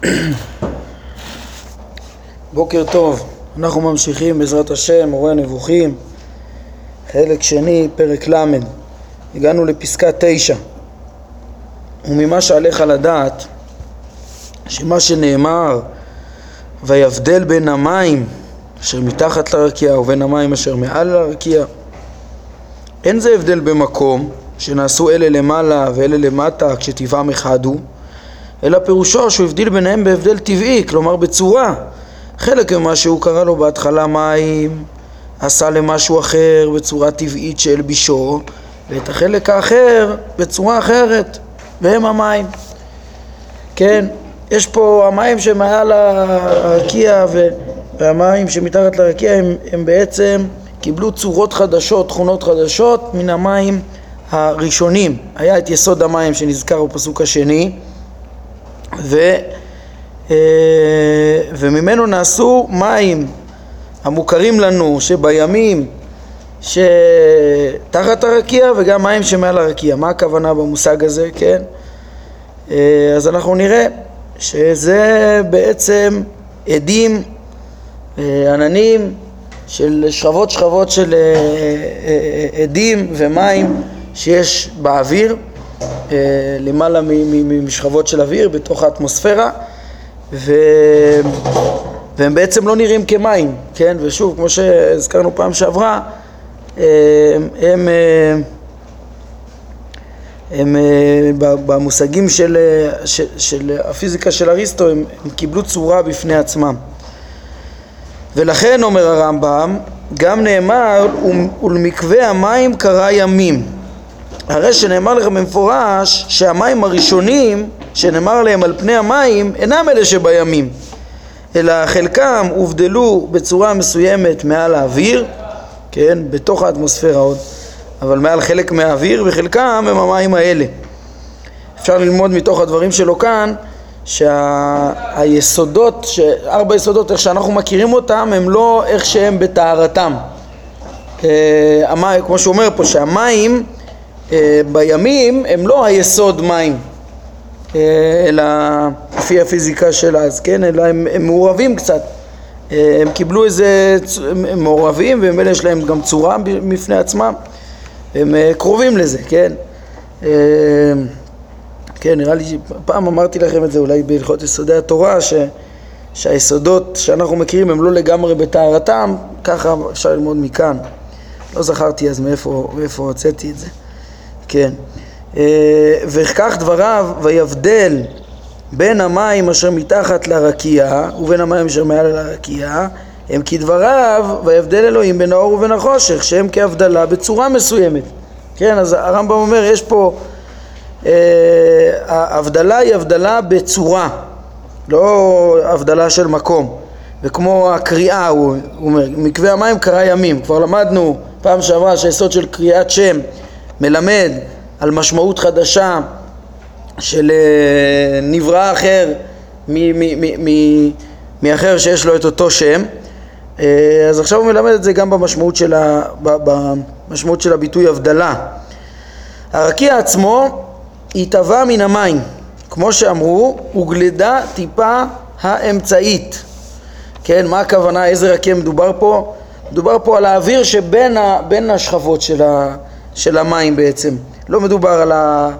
בוקר טוב, אנחנו ממשיכים בעזרת השם, מורה הנבוכים, חלק שני, פרק ל', הגענו לפסקה תשע. וממה שעליך לדעת שמה שנאמר ויבדל בין המים אשר מתחת לרקיע ובין המים אשר מעל לרקיע אין זה הבדל במקום שנעשו אלה למעלה ואלה למטה כשטבעם אחד הוא אלא פירושו שהוא הבדיל ביניהם בהבדל טבעי, כלומר בצורה. חלק ממה שהוא קרא לו בהתחלה מים, עשה למשהו אחר בצורה טבעית של בישו, ואת החלק האחר בצורה אחרת, והם המים. כן, יש פה המים שמעל הרקיע והמים שמתחת לרקיע הם, הם בעצם קיבלו צורות חדשות, תכונות חדשות מן המים הראשונים. היה את יסוד המים שנזכר בפסוק השני ו, אה, וממנו נעשו מים המוכרים לנו שבימים שתחת הרקיע וגם מים שמעל הרקיע. מה הכוונה במושג הזה, כן? אה, אז אנחנו נראה שזה בעצם עדים, אה, עננים של שכבות שכבות של עדים ומים שיש באוויר למעלה משכבות של אוויר בתוך האטמוספירה ו... והם בעצם לא נראים כמים, כן? ושוב, כמו שהזכרנו פעם שעברה, אה, הם, אה, הם, הם במושגים של, של, של הפיזיקה של אריסטו הם, הם קיבלו צורה בפני עצמם ולכן אומר הרמב"ם גם נאמר ולמקווה המים קרא ימים הרי שנאמר לך במפורש שהמים הראשונים שנאמר עליהם על פני המים אינם אלה שבימים אלא חלקם הובדלו בצורה מסוימת מעל האוויר, כן, בתוך האטמוספירה עוד, אבל מעל חלק מהאוויר וחלקם הם המים האלה. אפשר ללמוד מתוך הדברים שלו כאן שהיסודות, שה... ארבע יסודות איך שאנחנו מכירים אותם הם לא איך שהם בטהרתם. אה, כמו שהוא אומר פה שהמים בימים הם לא היסוד מים, אה, אלא לפי הפיזיקה של אז, כן? אלא הם, הם מעורבים קצת. אה, הם קיבלו איזה, הם מעורבים וממילא יש להם גם צורה בפני עצמם. הם קרובים לזה, כן? כן, נראה לי, פעם אמרתי לכם את זה אולי בהלכות יסודי התורה, ש, שהיסודות שאנחנו מכירים הם לא לגמרי בטהרתם, ככה אפשר ללמוד מכאן. לא זכרתי אז מאיפה, מאיפה הוצאתי את זה. כן. אה, וכך דבריו, ויבדל בין המים אשר מתחת לרקיע ובין המים אשר מעל לרקיע הם כדבריו, ויבדל אלוהים בין האור ובין החושך, שהם כהבדלה בצורה מסוימת. כן, אז הרמב"ם אומר, יש פה, אה, ההבדלה היא הבדלה בצורה, לא הבדלה של מקום. וכמו הקריאה, הוא, הוא אומר, מקווה המים קרא ימים. כבר למדנו פעם שעברה שהיסוד של קריאת שם מלמד על משמעות חדשה של אה, נברא אחר מאחר שיש לו את אותו שם אה, אז עכשיו הוא מלמד את זה גם במשמעות של, ה, במשמעות של הביטוי הבדלה. הרקיע עצמו התהווה מן המים, כמו שאמרו, הוגלדה טיפה האמצעית. כן, מה הכוונה, איזה רקיע מדובר פה? מדובר פה על האוויר שבין השכבות של, ה, של המים בעצם. לא מדובר על, ה,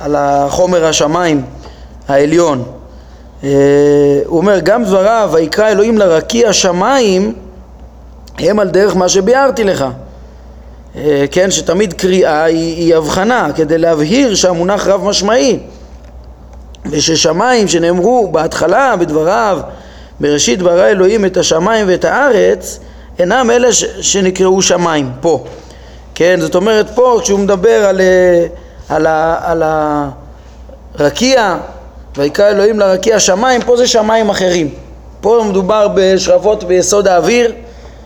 על החומר השמיים העליון. אה, הוא אומר, גם דבריו, ויקרא אלוהים לרקיע שמיים, הם על דרך מה שביארתי לך. אה, כן, שתמיד קריאה היא, היא הבחנה, כדי להבהיר שהמונח רב משמעי. וששמיים שנאמרו בהתחלה בדבריו, בראשית ברא אלוהים את השמיים ואת הארץ, אינם אלה ש, שנקראו שמיים, פה. כן, זאת אומרת פה כשהוא מדבר על, אה, על, על הרקיע, ויקרא אלוהים לרקיע שמיים, פה זה שמיים אחרים. פה מדובר בשרפות ביסוד האוויר,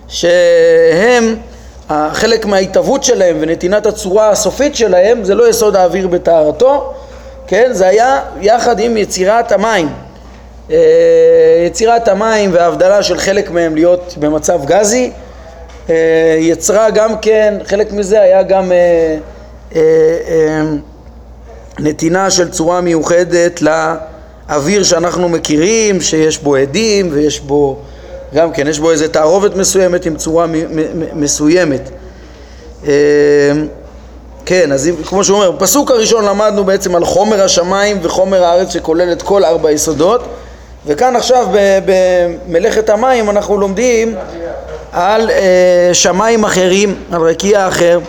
שהם, חלק מההתהוות שלהם ונתינת הצורה הסופית שלהם זה לא יסוד האוויר בטהרתו, כן, זה היה יחד עם יצירת המים. אה, יצירת המים וההבדלה של חלק מהם להיות במצב גזי יצרה גם כן, חלק מזה היה גם אה, אה, נתינה של צורה מיוחדת אוויר שאנחנו מכירים, שיש בו עדים ויש בו, גם כן, יש בו איזה תערובת מסוימת עם צורה מסוימת. אה, כן, אז כמו שהוא אומר, בפסוק הראשון למדנו בעצם על חומר השמיים וחומר הארץ שכולל את כל ארבע היסודות וכאן עכשיו במלאכת המים אנחנו לומדים על אה, שמיים אחרים, על רקיע אחר.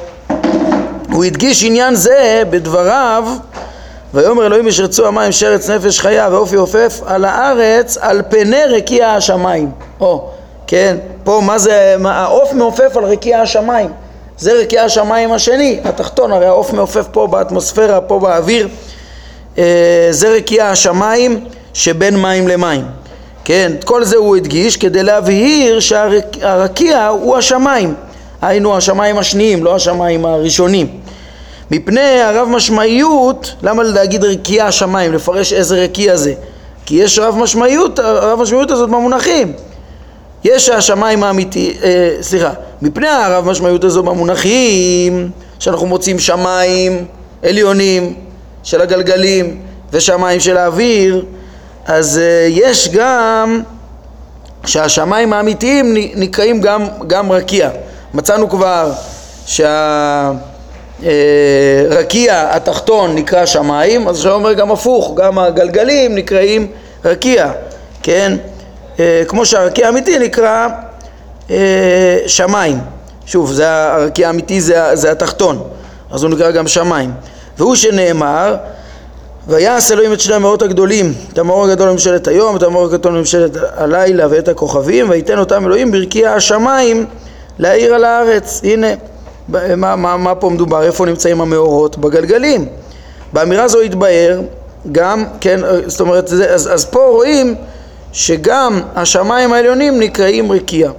הוא הדגיש עניין זה בדבריו ויאמר אלוהים ישרצו המים שרץ נפש חיה ואופי עופף על הארץ על פני רקיע השמיים. או, כן, פה מה זה, מה, העוף מעופף על רקיע השמיים. זה רקיע השמיים השני, התחתון, הרי העוף מעופף פה באטמוספירה, פה באוויר. אה, זה רקיע השמיים שבין מים למים. כן, את כל זה הוא הדגיש כדי להבהיר שהרקיע הוא השמיים, היינו השמיים השניים, לא השמיים הראשונים. מפני הרב משמעיות, למה להגיד רקיע השמיים, לפרש איזה רקיע זה? כי יש רב משמעיות, הרב משמעיות הזאת במונחים. יש השמיים האמיתי, אה, סליחה, מפני הרב משמעיות הזו במונחים, שאנחנו מוצאים שמיים עליונים של הגלגלים ושמיים של האוויר, אז uh, יש גם שהשמיים האמיתיים נקראים גם, גם רקיע. מצאנו כבר שהרקיע uh, התחתון נקרא שמיים, אז עכשיו אומר גם הפוך, גם הגלגלים נקראים רקיע, כן? Uh, כמו שהרקיע האמיתי נקרא שמיים. שוב, זה הרקיע האמיתי זה, זה התחתון, אז הוא נקרא גם שמיים. והוא שנאמר ויעש אלוהים את שני המאורות הגדולים, את המאור הגדול לממשלת היום, את המאור הגדול לממשלת הלילה ואת הכוכבים, וייתן אותם אלוהים ברקיע השמיים להאיר על הארץ. הנה, מה, מה, מה פה מדובר? איפה נמצאים המאורות? בגלגלים. באמירה זו התבהר גם, כן, זאת אומרת, זה, אז, אז פה רואים שגם השמיים העליונים נקראים רקיע.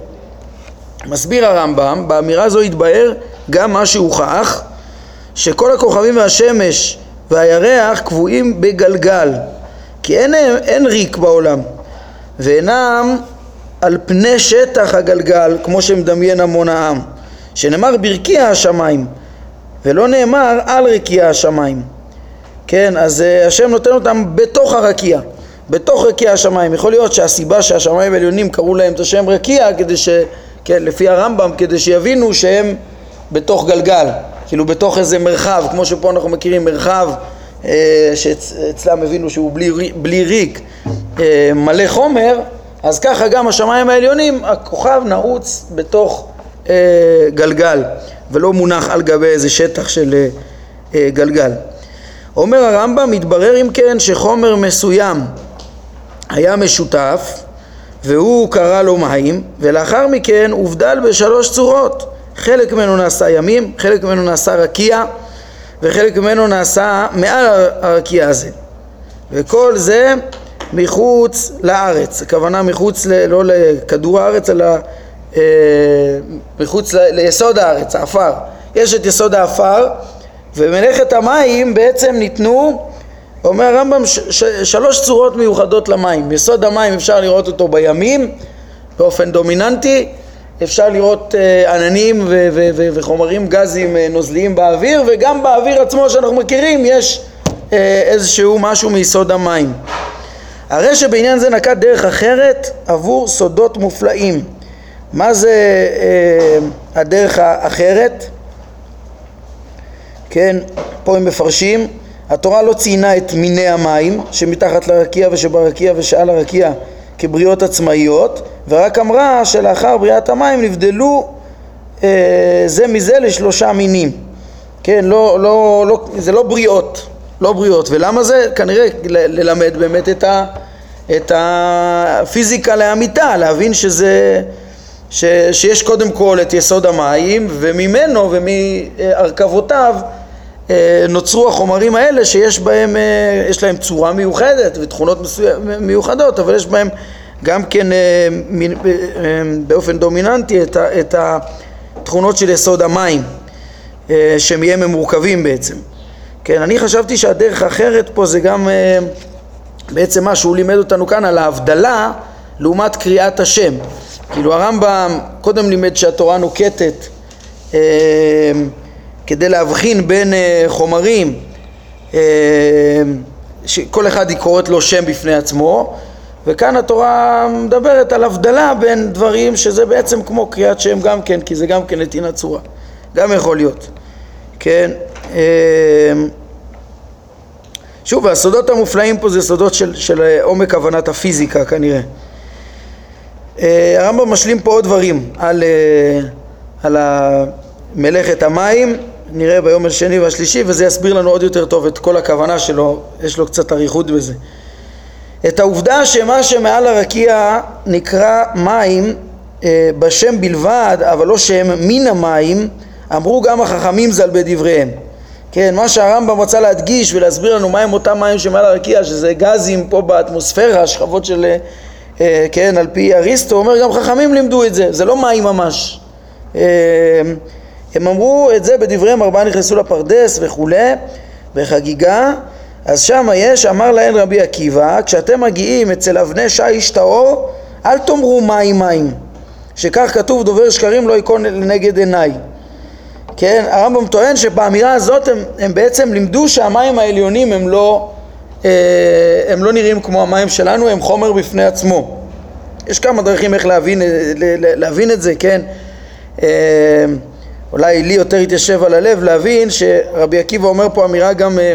מסביר הרמב"ם, באמירה זו התבהר גם מה שהוכח, שכל הכוכבים והשמש והירח קבועים בגלגל, כי אין, אין ריק בעולם, ואינם על פני שטח הגלגל, כמו שמדמיין המון העם, שנאמר ברקיע השמיים, ולא נאמר על רקיע השמיים. כן, אז uh, השם נותן אותם בתוך הרקיע, בתוך רקיע השמיים. יכול להיות שהסיבה שהשמיים העליונים קראו להם את השם רקיע, כדי ש... כן, לפי הרמב"ם, כדי שיבינו שהם בתוך גלגל. כאילו בתוך איזה מרחב, כמו שפה אנחנו מכירים מרחב אה, שאצלם הבינו שהוא בלי, בלי ריק, אה, מלא חומר, אז ככה גם השמיים העליונים, הכוכב נעוץ בתוך אה, גלגל ולא מונח על גבי איזה שטח של אה, אה, גלגל. אומר הרמב"ם, מתברר אם כן שחומר מסוים היה משותף והוא קרא לו מים ולאחר מכן הובדל בשלוש צורות חלק ממנו נעשה ימים, חלק ממנו נעשה רקיע וחלק ממנו נעשה מעל הרקיע הזה וכל זה מחוץ לארץ, הכוונה מחוץ, ל, לא לכדור הארץ אלא אה, מחוץ ל, ליסוד הארץ, האפר. יש את יסוד האפר ומלאכת המים בעצם ניתנו, אומר הרמב"ם, ש, ש, שלוש צורות מיוחדות למים. יסוד המים אפשר לראות אותו בימים באופן דומיננטי אפשר לראות uh, עננים ו- ו- ו- וחומרים גזיים uh, נוזליים באוויר וגם באוויר עצמו שאנחנו מכירים יש uh, איזשהו משהו מיסוד המים. הרי שבעניין זה נקט דרך אחרת עבור סודות מופלאים. מה זה uh, הדרך האחרת? כן, פה הם מפרשים, התורה לא ציינה את מיני המים שמתחת לרקיע ושברקיע ושעל הרקיע כבריות עצמאיות ורק אמרה שלאחר בריאת המים נבדלו אה, זה מזה לשלושה מינים כן, לא, לא, לא, זה לא בריאות, לא בריאות ולמה זה? כנראה ל- ללמד באמת את, ה, את הפיזיקה לאמיתה, להבין שזה ש, שיש קודם כל את יסוד המים וממנו ומהרכבותיו נוצרו החומרים האלה שיש בהם, אה, יש להם צורה מיוחדת ותכונות מיוחדות, אבל יש בהם גם כן אה, באופן דומיננטי את התכונות של יסוד המים, שמהם הם מורכבים בעצם. כן, אני חשבתי שהדרך האחרת פה זה גם בעצם מה שהוא לימד אותנו כאן על ההבדלה לעומת קריאת השם. כאילו הרמב"ם קודם לימד שהתורה נוקטת כדי להבחין בין uh, חומרים uh, שכל אחד היא קוראת לו שם בפני עצמו, וכאן התורה מדברת על הבדלה בין דברים שזה בעצם כמו קריאת שם גם כן, כי זה גם כן נתינת צורה, גם יכול להיות, כן? אמ, שוב, הסודות המופלאים פה זה סודות של, של עומק הבנת הפיזיקה כנראה. אה, הרמב"ם משלים פה עוד דברים על, אה, על מלאכת המים, נראה ביום השני והשלישי, וזה יסביר לנו עוד יותר טוב את כל הכוונה שלו, יש לו קצת אריכות בזה. את העובדה שמה שמעל הרקיע נקרא מים אה, בשם בלבד, אבל לא שם מן המים, אמרו גם החכמים ז"ל בדבריהם. כן, מה שהרמב"ם רצה להדגיש ולהסביר לנו מהם אותם מים שמעל הרקיע, שזה גזים פה באטמוספירה, שכבות של, אה, כן, על פי אריסטו, אומר גם חכמים לימדו את זה, זה לא מים ממש. אה, הם אמרו את זה בדבריהם, ארבעה נכנסו לפרדס וכולי, בחגיגה, אז שמה יש, אמר להן רבי עקיבא, כשאתם מגיעים אצל אבני שיש טהור, אל תאמרו מים מים, שכך כתוב דובר שקרים לא ייכון לנגד עיניי. כן, הרמב"ם טוען שבאמירה הזאת הם, הם בעצם לימדו שהמים העליונים הם לא, אה, הם לא נראים כמו המים שלנו, הם חומר בפני עצמו. יש כמה דרכים איך להבין, להבין את זה, כן? אולי לי יותר התיישב על הלב להבין שרבי עקיבא אומר פה אמירה גם אה,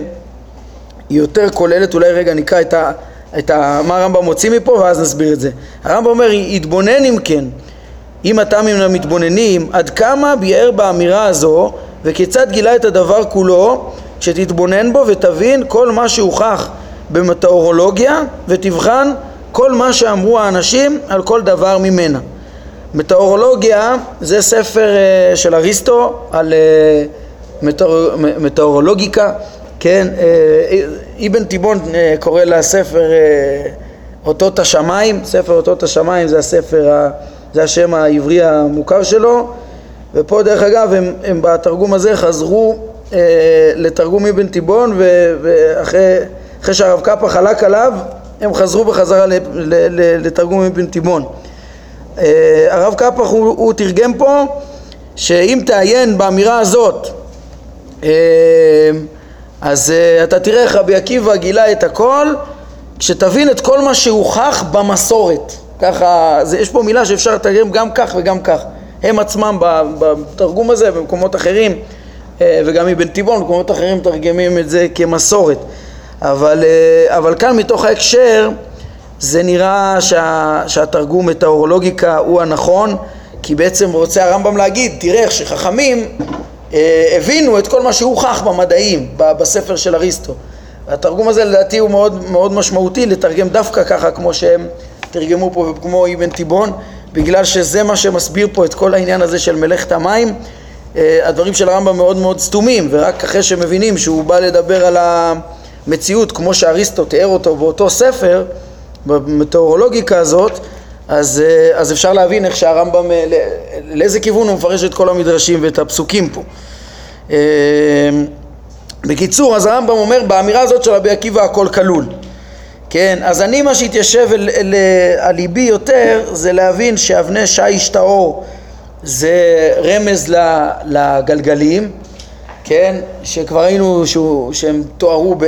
יותר כוללת, אולי רגע נקרא את, ה, את ה, מה הרמב"ם מוציא מפה ואז נסביר את זה. הרמב"ם אומר, יתבונן אם כן, אם אתה מן המתבוננים, עד כמה ביאר באמירה הזו וכיצד גילה את הדבר כולו, שתתבונן בו ותבין כל מה שהוכח במטאורולוגיה ותבחן כל מה שאמרו האנשים על כל דבר ממנה. מטאורולוגיה זה ספר uh, של אריסטו על uh, מטאור, מטאורולוגיקה, כן, uh, אבן תיבון uh, קורא לספר uh, אותות השמיים, ספר אותות השמיים זה הספר, זה השם העברי המוכר שלו, ופה דרך אגב הם, הם בתרגום הזה חזרו uh, לתרגום אבן תיבון ואחרי שהרב קאפה חלק עליו הם חזרו בחזרה לתרגום אבן תיבון הרב קפח הוא, הוא תרגם פה שאם תעיין באמירה הזאת אה, אז אה, אתה תראה איך רבי עקיבא גילה את הכל כשתבין את כל מה שהוכח במסורת. ככה, זה, יש פה מילה שאפשר לתרגם גם כך וגם כך. הם עצמם בתרגום הזה במקומות אחרים וגם מבן טבעון במקומות אחרים מתרגמים את זה כמסורת. אבל, אבל כאן מתוך ההקשר זה נראה שה, שהתרגום מטאורולוגיקה הוא הנכון כי בעצם רוצה הרמב"ם להגיד תראה איך שחכמים אה, הבינו את כל מה שהוכח במדעים בספר של אריסטו. התרגום הזה לדעתי הוא מאוד, מאוד משמעותי לתרגם דווקא ככה כמו שהם תרגמו פה כמו אבן תיבון בגלל שזה מה שמסביר פה את כל העניין הזה של מלאכת המים. אה, הדברים של הרמב"ם מאוד מאוד סתומים ורק אחרי שמבינים שהוא בא לדבר על המציאות כמו שאריסטו תיאר אותו באותו ספר במטאורולוגיקה הזאת, אז, אה, אז אפשר להבין איך שהרמב"ם, אה, לאיזה כיוון הוא מפרש את כל המדרשים ואת הפסוקים פה. אה, בקיצור, אז הרמב"ם אומר באמירה הזאת של רבי עקיבא הכל כלול. כן, אז אני מה שהתיישב על ליבי יותר זה להבין שאבני שיש טהור זה רמז לגלגלים, כן, שכבר ראינו שהם תוארו ב...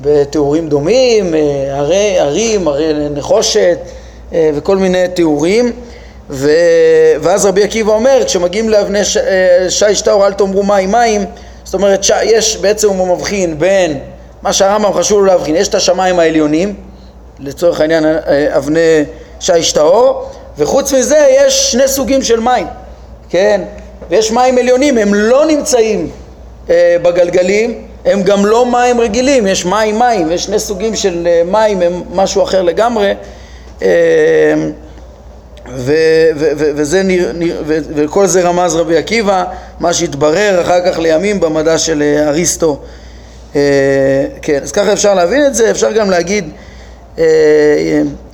בתיאורים דומים, אה, הרי ערים, הרי נחושת אה, וכל מיני תיאורים. ו... ואז רבי עקיבא אומר כשמגיעים לאבני ש... אה, שיש טהור אל תאמרו מים מים. זאת אומרת ש... יש בעצם הוא מבחין בין מה שהרמב"ם חשוב לו להבחין. יש את השמיים העליונים לצורך העניין אבני שיש טהור וחוץ מזה יש שני סוגים של מים כן? ויש מים עליונים הם לא נמצאים אה, בגלגלים הם גם לא מים רגילים, יש מים מים, יש שני סוגים של אה, מים, הם משהו אחר לגמרי אה, ו, ו, ו, וזה, ו, וכל זה רמז רבי עקיבא, מה שהתברר אחר כך לימים במדע של אה, אריסטו. כן, אז ככה אפשר להבין את זה, אפשר גם להגיד, אם,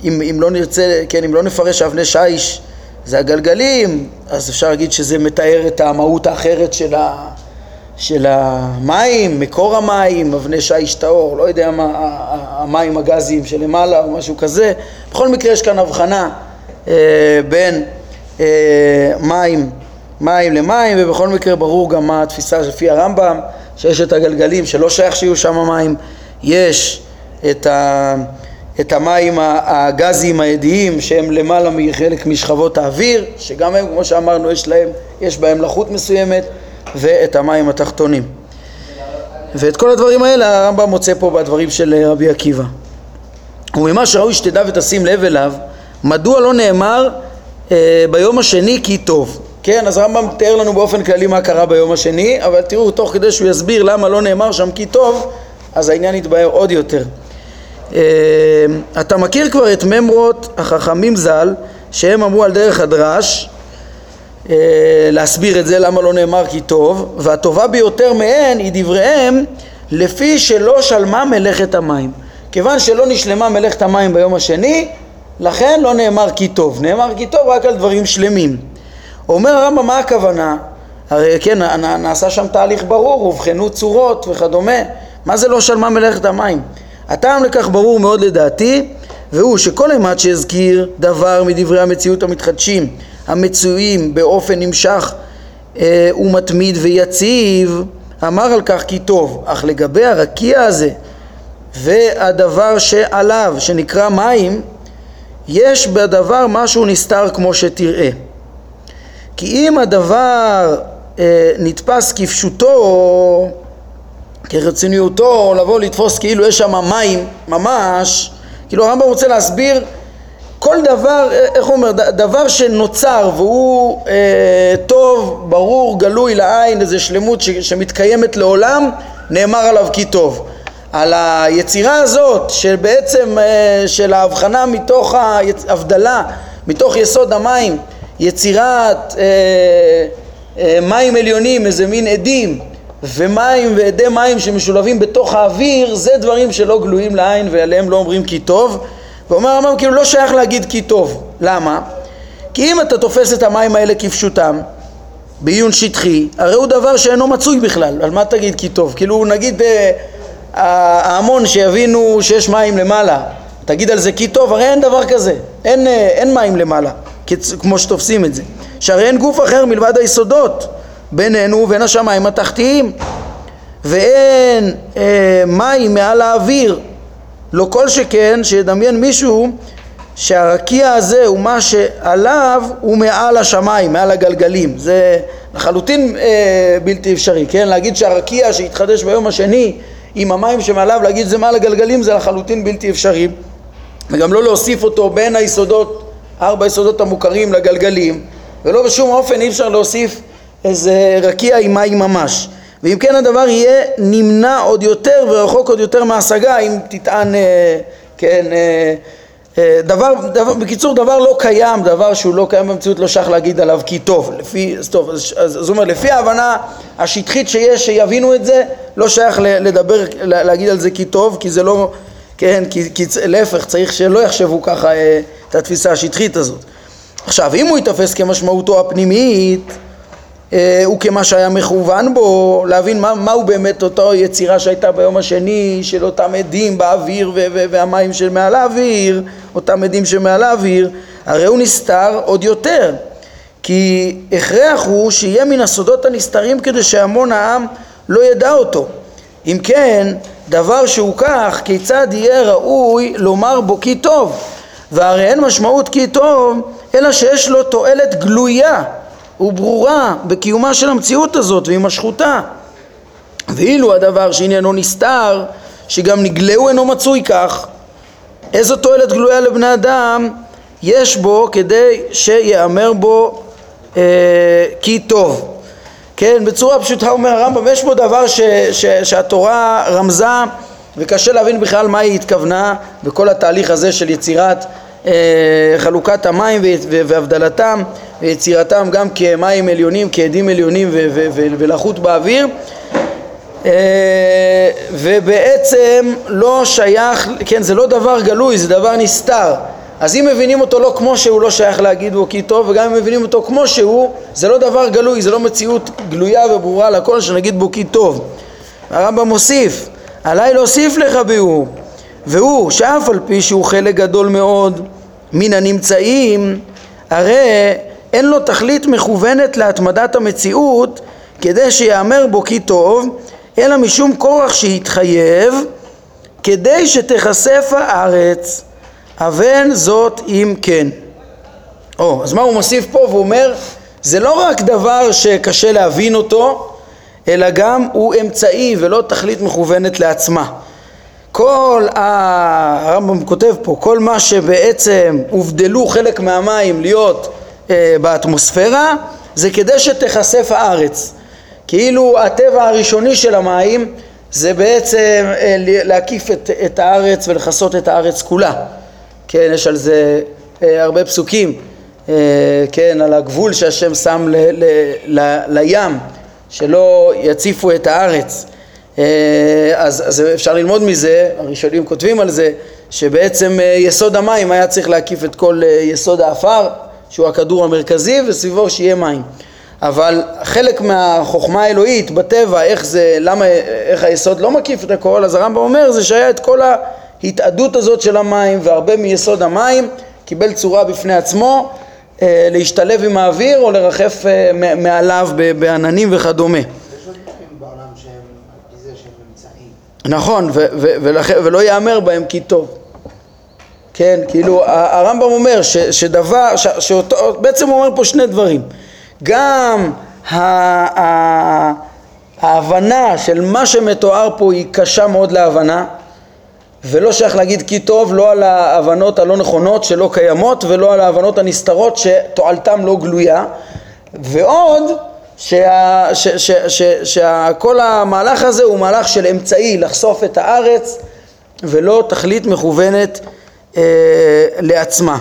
אם לא נרצה, כן, אם לא נפרש אבני שיש זה הגלגלים, אז אפשר להגיד שזה מתאר את המהות האחרת של ה... של המים, מקור המים, אבני שיש טהור, לא יודע מה, המים הגזיים שלמעלה או משהו כזה. בכל מקרה יש כאן הבחנה אה, בין אה, מים, מים למים, ובכל מקרה ברור גם מה התפיסה לפי הרמב"ם, שיש את הגלגלים שלא שייך שיהיו שם מים, יש את, ה, את המים הגזיים האדיים שהם למעלה מחלק משכבות האוויר, שגם הם, כמו שאמרנו, יש, להם, יש בהם לחות מסוימת, ואת המים התחתונים. ואת כל הדברים האלה הרמב"ם מוצא פה בדברים של רבי עקיבא. וממה שראוי שתדע ותשים לב אליו, מדוע לא נאמר אה, ביום השני כי טוב? כן, אז הרמב"ם תיאר לנו באופן כללי מה קרה ביום השני, אבל תראו, תוך כדי שהוא יסביר למה לא נאמר שם כי טוב, אז העניין יתבהר עוד יותר. אה, אתה מכיר כבר את ממרות החכמים ז"ל, שהם אמרו על דרך הדרש, אה, להסביר את זה למה לא נאמר כי טוב, והטובה ביותר מהן היא דבריהם לפי שלא שלמה מלאכת המים. כיוון שלא נשלמה מלאכת המים ביום השני, לכן לא נאמר כי טוב, נאמר כי טוב רק על דברים שלמים. אומר הרמב"ם מה הכוונה? הרי כן, נעשה שם תהליך ברור, הובחנו צורות וכדומה, מה זה לא שלמה מלאכת המים? הטעם לכך ברור מאוד לדעתי, והוא שכל אימת שהזכיר דבר מדברי המציאות המתחדשים, המצויים באופן נמשך אה, ומתמיד ויציב, אמר על כך כי טוב, אך לגבי הרקיע הזה והדבר שעליו, שנקרא מים, יש בדבר משהו נסתר כמו שתראה. כי אם הדבר אה, נתפס כפשוטו, כרציניותו, לבוא לתפוס כאילו יש שם מים ממש, כאילו הרמב"ם רוצה להסביר כל דבר, איך הוא אומר, דבר שנוצר והוא אה, טוב, ברור, גלוי לעין, איזו שלמות ש, שמתקיימת לעולם, נאמר עליו כי טוב. על היצירה הזאת שבעצם אה, של ההבחנה מתוך ההבדלה, מתוך יסוד המים, יצירת אה, אה, מים עליונים, איזה מין עדים ומים ועדי מים שמשולבים בתוך האוויר, זה דברים שלא גלויים לעין ועליהם לא אומרים כי טוב ואומר הרמב"ם כאילו לא שייך להגיד כי טוב, למה? כי אם אתה תופס את המים האלה כפשוטם בעיון שטחי, הרי הוא דבר שאינו מצוי בכלל, על מה תגיד כי טוב? כאילו נגיד אה, ההמון שיבינו שיש מים למעלה, תגיד על זה כי טוב, הרי אין דבר כזה, אין, אה, אין מים למעלה, כמו שתופסים את זה, שהרי אין גוף אחר מלבד היסודות בינינו ובין השמיים התחתיים. ואין אה, מים מעל האוויר לא כל שכן שידמיין מישהו שהרקיע הזה הוא מה שעליו הוא מעל השמיים, מעל הגלגלים. זה לחלוטין אה, בלתי אפשרי, כן? להגיד שהרקיע שהתחדש ביום השני עם המים שמעליו, להגיד זה מעל הגלגלים זה לחלוטין בלתי אפשרי. וגם לא להוסיף אותו בין היסודות, ארבע היסודות המוכרים לגלגלים. ולא בשום אופן אי אפשר להוסיף איזה רקיע עם מים ממש ואם כן הדבר יהיה נמנע עוד יותר ורחוק עוד יותר מהשגה אם תטען, אה, כן, אה, אה, דבר, דבר, בקיצור דבר לא קיים, דבר שהוא לא קיים במציאות לא שייך להגיד עליו כי טוב, לפי, טוב, אז, אז, אז אומר לפי ההבנה השטחית שיש שיבינו את זה לא שייך לדבר, להגיד על זה כי טוב כי זה לא, כן, כי, כי להפך צריך שלא יחשבו ככה את התפיסה השטחית הזאת. עכשיו אם הוא ייתפס כמשמעותו הפנימית אה, הוא כמה שהיה מכוון בו, להבין מה, מהו באמת אותה יצירה שהייתה ביום השני של אותם עדים באוויר ו- ו- והמים של מעל האוויר, אותם עדים שמעל האוויר, הרי הוא נסתר עוד יותר, כי הכרח הוא שיהיה מן הסודות הנסתרים כדי שהמון העם לא ידע אותו. אם כן, דבר שהוא כך, כיצד יהיה ראוי לומר בו כי טוב? והרי אין משמעות כי טוב, אלא שיש לו תועלת גלויה וברורה בקיומה של המציאות הזאת והימשכותה. ואילו הדבר שעניינו נסתר, שגם נגלהו אינו מצוי כך, איזו תועלת גלויה לבני אדם יש בו כדי שיאמר בו אה, כי טוב. כן, בצורה פשוטה אומר הרמב"ם, יש בו דבר ש, ש, שהתורה רמזה וקשה להבין בכלל מה היא התכוונה בכל התהליך הזה של יצירת אה, חלוקת המים והבדלתם ויצירתם גם כמים עליונים, כעדים עליונים ולחות באוויר. אה, ובעצם לא שייך, כן זה לא דבר גלוי, זה דבר נסתר. אז אם מבינים אותו לא כמו שהוא לא שייך להגיד בו כי טוב וגם אם מבינים אותו כמו שהוא זה לא דבר גלוי, זה לא מציאות גלויה וברורה לכל שנגיד בו כי טוב. הרמב"ם מוסיף עליי להוסיף לך ביאור והוא שאף על פי שהוא חלק גדול מאוד מן הנמצאים הרי אין לו תכלית מכוונת להתמדת המציאות כדי שיאמר בו כי טוב אלא משום כורח שהתחייב כדי שתיחשף הארץ, אבן זאת אם כן. או, אז מה הוא מוסיף פה? והוא אומר, זה לא רק דבר שקשה להבין אותו, אלא גם הוא אמצעי ולא תכלית מכוונת לעצמה. כל, ה... הרמב"ם כותב פה, כל מה שבעצם הובדלו חלק מהמים להיות באטמוספירה, זה כדי שתיחשף הארץ. כאילו הטבע הראשוני של המים זה בעצם אה, להקיף את, את הארץ ולכסות את הארץ כולה. כן, יש על זה אה, הרבה פסוקים, אה, כן, על הגבול שהשם שם ל, ל, ל, לים, שלא יציפו את הארץ. אה, אז, אז אפשר ללמוד מזה, הראשונים כותבים על זה, שבעצם אה, יסוד המים היה צריך להקיף את כל אה, יסוד האפר, שהוא הכדור המרכזי, וסביבו שיהיה מים. אבל חלק מהחוכמה האלוהית בטבע, איך זה, למה, איך היסוד לא מקיף את הכל, אז הרמב"ם אומר זה שהיה את כל ההתאדות הזאת של המים והרבה מיסוד המים קיבל צורה בפני עצמו אה, להשתלב עם האוויר או לרחף אה, מעליו בעננים וכדומה. נכון, ולא ייאמר בהם כי טוב. כן, כאילו הרמב"ם אומר ש- שדבר, ש- שאותו, בעצם הוא אומר פה שני דברים. גם ההבנה של מה שמתואר פה היא קשה מאוד להבנה ולא שייך להגיד כי טוב לא על ההבנות הלא נכונות שלא קיימות ולא על ההבנות הנסתרות שתועלתם לא גלויה ועוד שכל המהלך הזה הוא מהלך של אמצעי לחשוף את הארץ ולא תכלית מכוונת אה, לעצמה.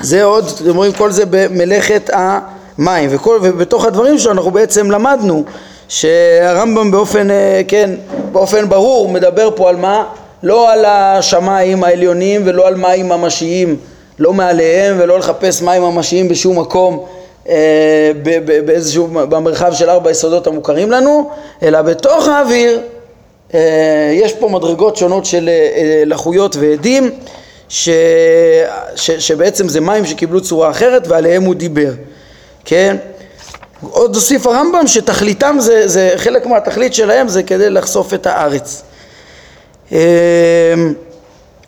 זה עוד, אתם רואים כל זה במלאכת המים וכל, ובתוך הדברים שלו אנחנו בעצם למדנו שהרמב"ם באופן, אה, כן, באופן ברור מדבר פה על מה? לא על השמיים העליונים ולא על מים ממשיים, לא מעליהם ולא לחפש מים ממשיים בשום מקום אה, באיזשהו, במרחב של ארבע יסודות המוכרים לנו, אלא בתוך האוויר יש פה מדרגות שונות של לחות ועדים ש, ש, שבעצם זה מים שקיבלו צורה אחרת ועליהם הוא דיבר, כן? עוד הוסיף הרמב"ם שתכליתם זה, זה חלק מהתכלית שלהם זה כדי לחשוף את הארץ.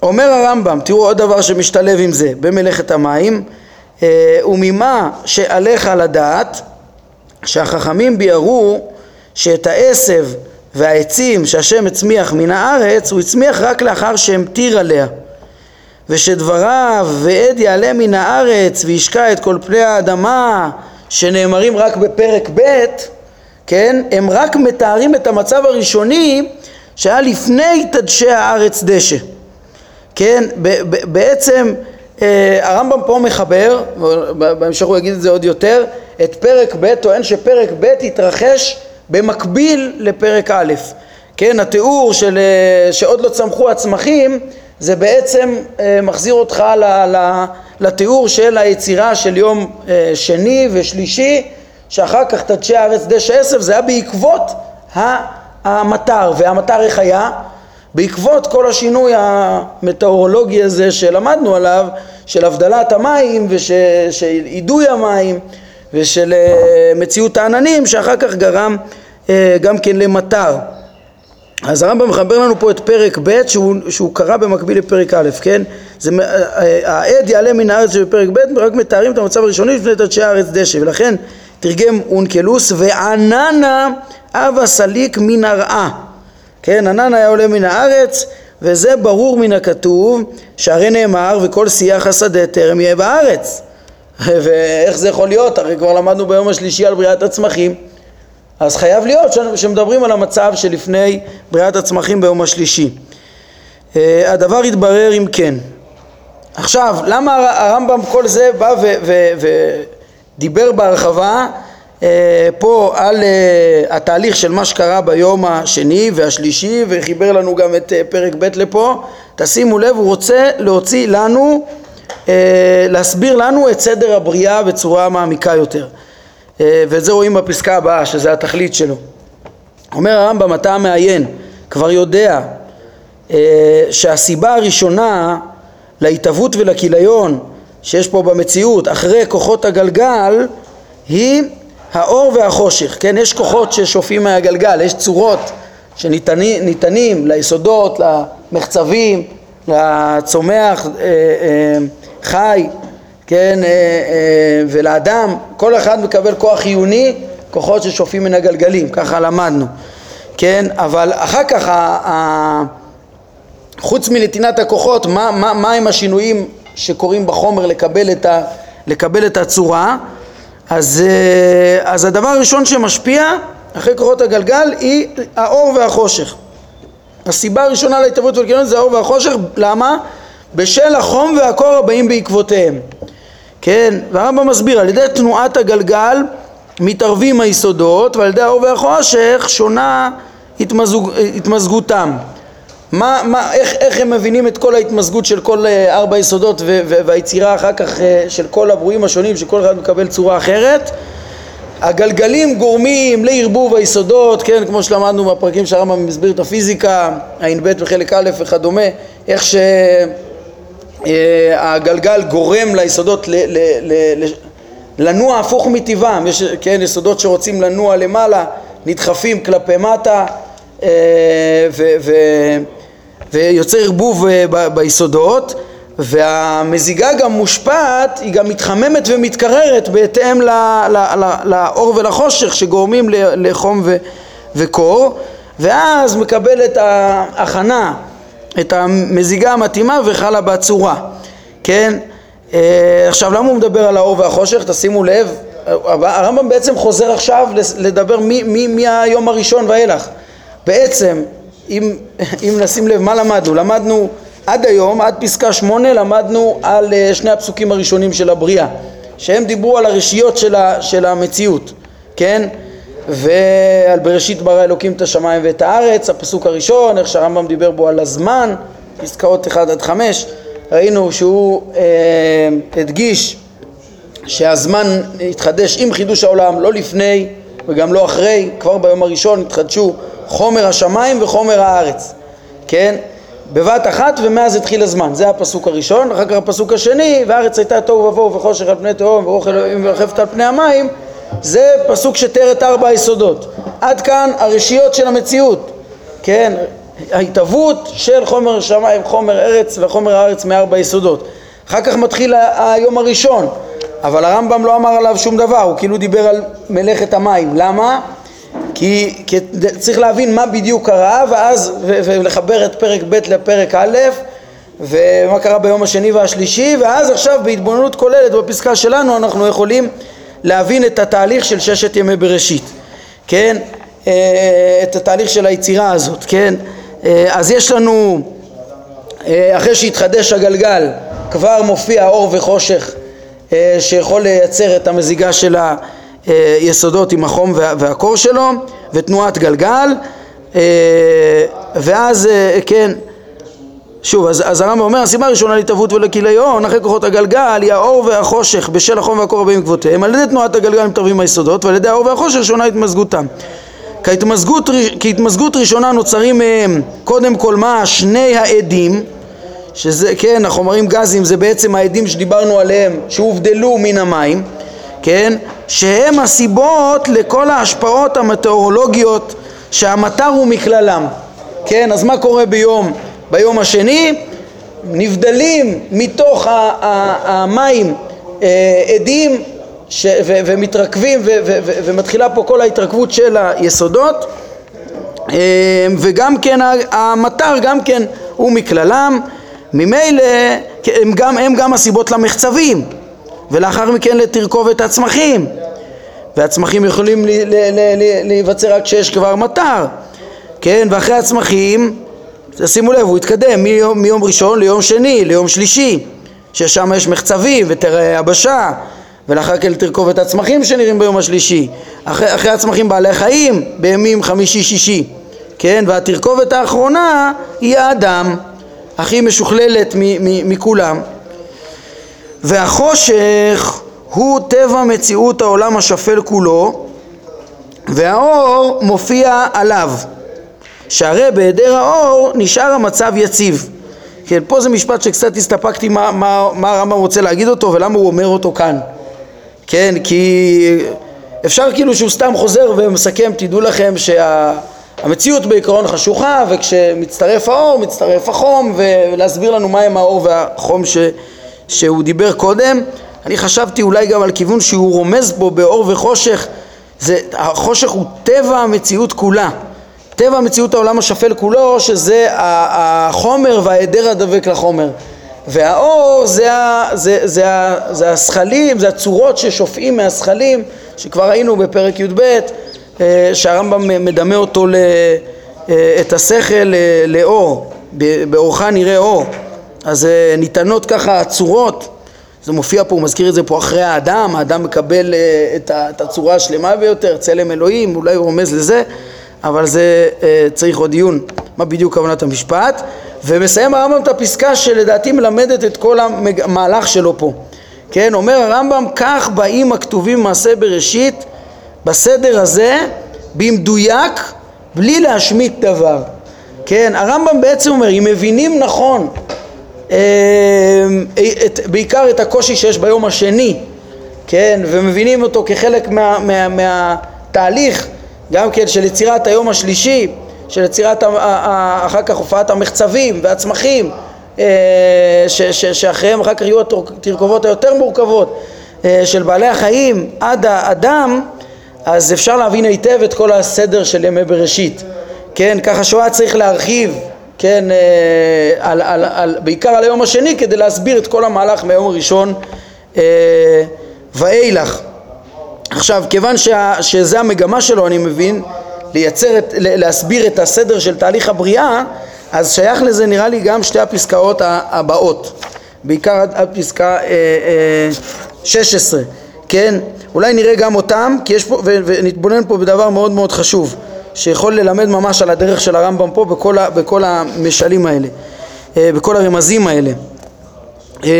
אומר הרמב"ם, תראו עוד דבר שמשתלב עם זה במלאכת המים אה, וממה שעליך לדעת שהחכמים ביארו שאת העשב והעצים שהשם הצמיח מן הארץ הוא הצמיח רק לאחר שהמטיר עליה ושדבריו ועד יעלה מן הארץ וישקע את כל פני האדמה שנאמרים רק בפרק ב', כן, הם רק מתארים את המצב הראשוני שהיה לפני תדשי הארץ דשא. כן, בעצם אה, הרמב"ם פה מחבר, בהמשך הוא יגיד את זה עוד יותר, את פרק ב', טוען שפרק ב' התרחש במקביל לפרק א'. כן, התיאור של אה, שעוד לא צמחו הצמחים זה בעצם אה, מחזיר אותך ל, ל, לתיאור של היצירה של יום אה, שני ושלישי שאחר כך תדשי הארץ דשא עשב זה היה בעקבות המטר והמטר איך היה? בעקבות כל השינוי המטאורולוגי הזה שלמדנו עליו של הבדלת המים ושל אידוי המים ושל אה, מציאות העננים שאחר כך גרם גם כן למטר. אז הרמב"ם מחבר לנו פה את פרק ב' שהוא, שהוא קרא במקביל לפרק א', כן? זה, העד יעלה מן הארץ שבפרק ב' רק מתארים את המצב הראשוני לפני תדשי הארץ דשא ולכן תרגם אונקלוס ועננה אבה סליק מן הרעה כן, ענן היה עולה מן הארץ וזה ברור מן הכתוב שהרי נאמר וכל שיח השדה טרם יהיה בארץ ואיך זה יכול להיות? הרי כבר למדנו ביום השלישי על בריאת הצמחים אז חייב להיות שמדברים על המצב שלפני בריאת הצמחים ביום השלישי. אה, הדבר יתברר אם כן. עכשיו, למה הרמב"ם כל זה בא ודיבר בהרחבה אה, פה על אה, התהליך של מה שקרה ביום השני והשלישי וחיבר לנו גם את פרק ב' לפה? תשימו לב, הוא רוצה להוציא לנו, להסביר לנו את סדר הבריאה בצורה מעמיקה יותר. אה, ואת זה רואים בפסקה הבאה, שזה התכלית שלו. אומר הרמב"ם, אתה המעיין, כבר יודע אה, שהסיבה הראשונה להתהוות ולכיליון שיש פה במציאות אחרי כוחות הגלגל היא האור והחושך, כן? יש כוחות ששופעים מהגלגל, יש צורות שניתנים ליסודות, למחצבים, לצומח אה, אה, חי, כן, אה, ולאדם, כל אחד מקבל כוח חיוני, כוחות ששופעים מן הגלגלים, ככה למדנו, כן, אבל אחר כך, חוץ מנתינת הכוחות, מה, מה, מה הם השינויים שקורים בחומר לקבל את, ה, לקבל את הצורה? אז, אז הדבר הראשון שמשפיע אחרי כוחות הגלגל היא האור והחושך. הסיבה הראשונה להתערבות ולקינות זה האור והחושך, למה? בשל החום והקור הבאים בעקבותיהם. כן, והרמב"ם מסביר, על ידי תנועת הגלגל מתערבים היסודות ועל ידי האור והחושך שונה התמזוג, התמזגותם. מה, מה, איך, איך הם מבינים את כל ההתמזגות של כל אה, ארבע יסודות והיצירה אחר כך אה, של כל הברואים השונים שכל אחד מקבל צורה אחרת הגלגלים גורמים לערבוב היסודות, כן, כמו שלמדנו בפרקים שהרמב"ם מסביר את הפיזיקה, ע"ב בחלק א' וכדומה, איך שהגלגל גורם ליסודות ל, ל, ל, ל, לנוע הפוך מטבעם, יש, כן, יסודות שרוצים לנוע למעלה, נדחפים כלפי מטה אה, ו, ו, ויוצר ערבוב אה, ביסודות. והמזיגה גם מושפעת, היא גם מתחממת ומתקררת בהתאם לאור ולחושך שגורמים לחום וקור. ואז מקבלת ההכנה, את המזיגה המתאימה וחלה בצורה, כן? אה, עכשיו למה הוא מדבר על האור והחושך? תשימו לב, הרמב"ם בעצם חוזר עכשיו לדבר מהיום הראשון ואילך. בעצם, אם, אם נשים לב, מה למדנו? למדנו עד היום, עד פסקה שמונה, למדנו על אה, שני הפסוקים הראשונים של הבריאה, שהם דיברו על הרשיות של, ה, של המציאות, כן? ועל בראשית ברא אלוקים את השמיים ואת הארץ, הפסוק הראשון, איך שהרמב"ם דיבר בו על הזמן, פסקאות 1 עד 5, ראינו שהוא אה, הדגיש שהזמן התחדש עם חידוש העולם, לא לפני וגם לא אחרי, כבר ביום הראשון התחדשו חומר השמיים וחומר הארץ, כן? בבת אחת ומאז התחיל הזמן, זה הפסוק הראשון, אחר כך הפסוק השני, והארץ הייתה תוהו ובוהו וחושך על פני תהום ואוכל אלוהים ורחפת על פני המים, זה פסוק שתיאר את ארבע היסודות. עד כאן הרשיות של המציאות, כן, ההתהוות של חומר שמיים, חומר ארץ וחומר הארץ מארבע יסודות. אחר כך מתחיל היום הראשון, אבל הרמב"ם לא אמר עליו שום דבר, הוא כאילו דיבר על מלאכת המים. למה? כי, כי צריך להבין מה בדיוק קרה ואז ולחבר את פרק ב' לפרק א' ומה קרה ביום השני והשלישי ואז עכשיו בהתבוננות כוללת בפסקה שלנו אנחנו יכולים להבין את התהליך של ששת ימי בראשית, כן? אה, את התהליך של היצירה הזאת, כן? אה, אז יש לנו, אה, אחרי שהתחדש הגלגל כבר מופיע אור וחושך שיכול לייצר את המזיגה של ה... אה, יסודות עם החום והקור שלו ותנועת גלגל ואז כן שוב אז, אז הרמב"ם אומר הסיבה הראשונה להתהוות ולכיליון אחרי כוחות הגלגל היא האור והחושך בשל החום והקור הבאים בעקבותיהם על ידי תנועת הגלגל מתערבים היסודות ועל ידי האור והחושך שונה התמזגותם. כהתמזגות, כהתמזגות ראשונה נוצרים מהם קודם כל מה? שני העדים שזה כן החומרים גזים זה בעצם העדים שדיברנו עליהם שהובדלו מן המים כן? שהם הסיבות לכל ההשפעות המטאורולוגיות שהמטר הוא מכללם. כן, אז מה קורה ביום, ביום השני? נבדלים מתוך המים אה, עדים ש, ו, ומתרכבים ו, ו, ו, ומתחילה פה כל ההתרכבות של היסודות. אה, וגם כן המטר גם כן הוא מכללם ממילא הם גם, הם גם הסיבות למחצבים ולאחר מכן לתרכובת הצמחים. והצמחים יכולים להיווצר רק כשיש כבר מטר. כן ואחרי הצמחים שימו לב הוא התקדם מיום, מיום ראשון ליום שני ליום שלישי ששם יש מחצבים ותראה יבשה ולאחר כן תרכובת הצמחים שנראים ביום השלישי. אחרי, אחרי הצמחים בעלי חיים בימים חמישי שישי. כן והתרכובת האחרונה היא האדם הכי משוכללת מכולם. והחושך הוא טבע מציאות העולם השפל כולו והאור מופיע עליו שהרי בהיעדר האור נשאר המצב יציב. כן, פה זה משפט שקצת הסתפקתי מה, מה, מה הרמב"ם רוצה להגיד אותו ולמה הוא אומר אותו כאן. כן, כי אפשר כאילו שהוא סתם חוזר ומסכם, תדעו לכם שה... המציאות בעיקרון חשוכה וכשמצטרף האור מצטרף החום ולהסביר לנו מהם האור והחום ש, שהוא דיבר קודם. אני חשבתי אולי גם על כיוון שהוא רומז פה באור וחושך, זה, החושך הוא טבע המציאות כולה, טבע המציאות העולם השפל כולו שזה החומר וההיעדר הדבק לחומר. והאור זה, זה, זה, זה הזכלים, זה הצורות ששופעים מהזכלים שכבר ראינו בפרק י"ב אה, שהרמב"ם מדמה אותו ל, אה, את השכל אה, לאור, באורך נראה אור. אז ניתנות ככה הצורות. זה מופיע פה, הוא מזכיר את זה פה אחרי האדם, האדם מקבל את הצורה השלמה ביותר, צלם אלוהים, אולי הוא רומז לזה, אבל זה צריך עוד דיון, מה בדיוק כוונת המשפט. ומסיים הרמב"ם את הפסקה שלדעתי מלמדת את כל המהלך שלו פה. כן, אומר הרמב"ם, כך באים הכתובים מעשה בראשית בסדר הזה במדויק בלי להשמיט דבר. כן, הרמב"ם בעצם אומר, אם מבינים נכון אה, את, בעיקר את הקושי שיש ביום השני, כן, ומבינים אותו כחלק מה, מה, מהתהליך גם כן של יצירת היום השלישי, של יצירת אחר כך הופעת המחצבים והצמחים אה, שאחריהם אחר כך יהיו התרכובות היותר מורכבות אה, של בעלי החיים עד האדם אז אפשר להבין היטב את כל הסדר של ימי בראשית. כן, ככה שהוא היה צריך להרחיב כן, אה, על, על, על, בעיקר על היום השני כדי להסביר את כל המהלך מהיום הראשון ואילך עכשיו כיוון שה, שזה המגמה שלו אני מבין לייצר, את, להסביר את הסדר של תהליך הבריאה, אז שייך לזה נראה לי גם שתי הפסקאות הבאות, בעיקר עד, פסקה אה, אה, 16, כן? אולי נראה גם אותם, כי יש פה, ונתבונן פה בדבר מאוד מאוד חשוב, שיכול ללמד ממש על הדרך של הרמב"ם פה בכל, ה, בכל המשלים האלה, אה, בכל הרמזים האלה. אה,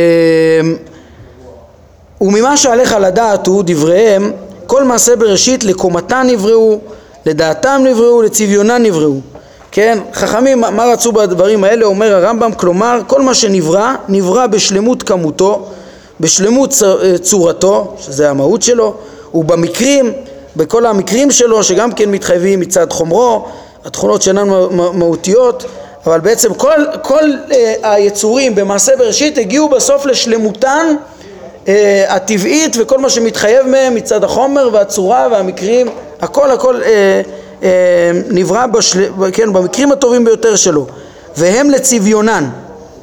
וממה שעליך לדעת הוא דבריהם כל מעשה בראשית לקומתן נבראו לדעתם נבראו, לצביונן נבראו. כן, חכמים, מה רצו בדברים האלה? אומר הרמב"ם, כלומר, כל מה שנברא, נברא בשלמות כמותו, בשלמות צורתו, שזה המהות שלו, ובמקרים, בכל המקרים שלו, שגם כן מתחייבים מצד חומרו, התכונות שאינן מהותיות, אבל בעצם כל, כל uh, היצורים במעשה בראשית הגיעו בסוף לשלמותן הטבעית וכל מה שמתחייב מהם מצד החומר והצורה והמקרים הכל הכל אה, אה, נברא בשל... כן, במקרים הטובים ביותר שלו. והם לצביונן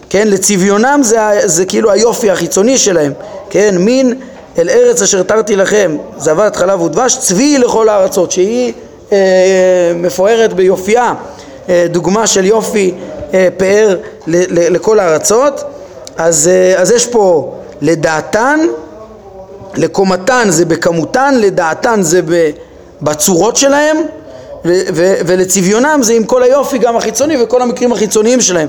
כן, לצביונם זה, זה כאילו היופי החיצוני שלהם כן, מין אל ארץ אשר תרתי לכם זבת חלב ודבש צבי לכל הארצות שהיא אה, מפוארת ביופייה אה, דוגמה של יופי אה, פאר ל, ל, לכל הארצות. אז, אה, אז יש פה לדעתן לקומתן זה בכמותן לדעתן זה. בצורות שלהם ולצביונם זה עם כל היופי גם החיצוני וכל המקרים החיצוניים שלהם.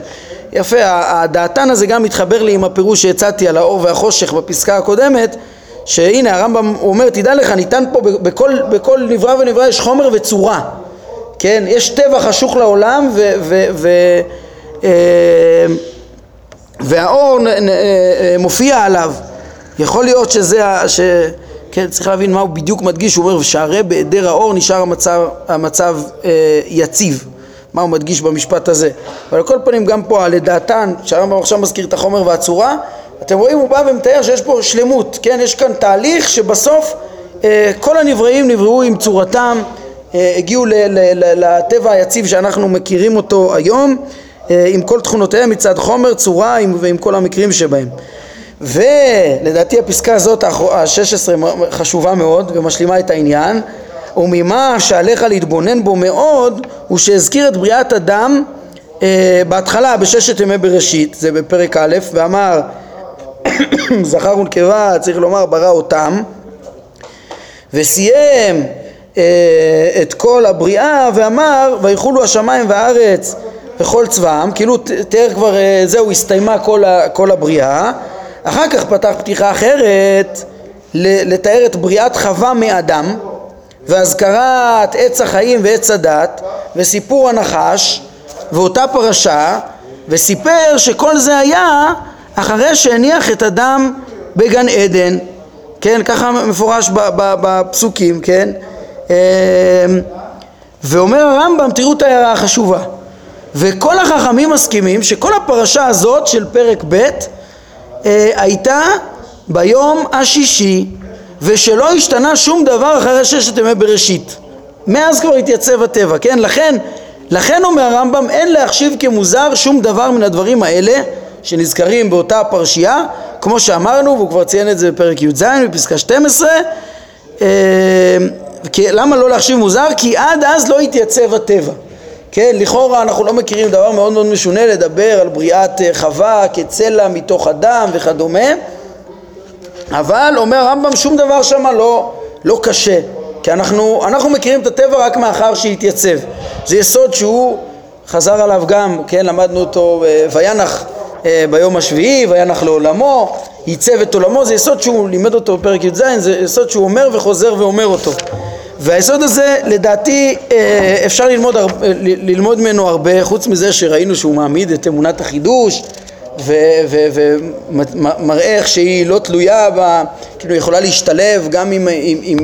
יפה, הדעתן הזה גם מתחבר לי עם הפירוש שהצעתי על האור והחושך בפסקה הקודמת שהנה הרמב"ם אומר תדע לך ניתן פה בכל, בכל נברא ונברא יש חומר וצורה כן, יש טבע חשוך לעולם ו, ו, ו, אה, והאור אה, מופיע עליו. יכול להיות שזה, ש, כן, צריך להבין מה הוא בדיוק מדגיש, הוא אומר, שהרי בהיעדר האור נשאר המצב, המצב אה, יציב, מה הוא מדגיש במשפט הזה. אבל על כל פנים גם פה, לדעתן, שהרמב"ם עכשיו מזכיר את החומר והצורה, אתם רואים, הוא בא ומתאר שיש פה שלמות, כן, יש כאן תהליך שבסוף אה, כל הנבראים נבראו עם צורתם, אה, הגיעו לטבע היציב שאנחנו מכירים אותו היום, אה, עם כל תכונותיהם מצד חומר, צורה ועם כל המקרים שבהם. ולדעתי הפסקה הזאת, ה-16, חשובה מאוד ומשלימה את העניין וממה שעליך להתבונן בו מאוד הוא שהזכיר את בריאת אדם אה, בהתחלה בששת ימי בראשית, זה בפרק א', ואמר זכר ונקבה, צריך לומר ברא אותם וסיים אה, את כל הבריאה ואמר ויחולו השמיים והארץ וכל צבאם, כאילו תיאר כבר, אה, זהו, הסתיימה כל, כל הבריאה. אחר כך פתח פתיחה אחרת לתאר את בריאת חווה מאדם והזכרת עץ החיים ועץ הדת וסיפור הנחש ואותה פרשה וסיפר שכל זה היה אחרי שהניח את אדם בגן עדן. כן ככה מפורש בפסוקים כן? אמ, ואומר הרמב"ם, תראו את ההערה החשובה, וכל החכמים מסכימים שכל הפרשה הזאת של פרק ב' אה, הייתה ביום השישי ושלא השתנה שום דבר אחרי ששת ימי בראשית. מאז כבר התייצב הטבע, כן? לכן, לכן אומר הרמב"ם אין להחשיב כמוזר שום דבר מן הדברים האלה שנזכרים באותה פרשייה, כמו שאמרנו, והוא כבר ציין את זה בפרק י"ז בפסקה 12 אה, למה לא להחשיב מוזר? כי עד אז לא התייצב הטבע כן, לכאורה אנחנו לא מכירים דבר מאוד מאוד משונה לדבר על בריאת אה, חווה כצלע מתוך אדם וכדומה אבל אומר הרמב"ם שום דבר שם לא, לא קשה כי אנחנו, אנחנו מכירים את הטבע רק מאחר שהתייצב. זה יסוד שהוא חזר עליו גם, כן, למדנו אותו אה, וינח אה, ביום השביעי, וינח לעולמו, ייצב את עולמו, זה יסוד שהוא לימד אותו בפרק י"ז, זה יסוד שהוא אומר וחוזר ואומר אותו והיסוד הזה לדעתי אה, אפשר ללמוד, ללמוד ממנו הרבה חוץ מזה שראינו שהוא מעמיד את אמונת החידוש ומראה איך שהיא לא תלויה, בה, כאילו יכולה להשתלב גם עם, עם, עם,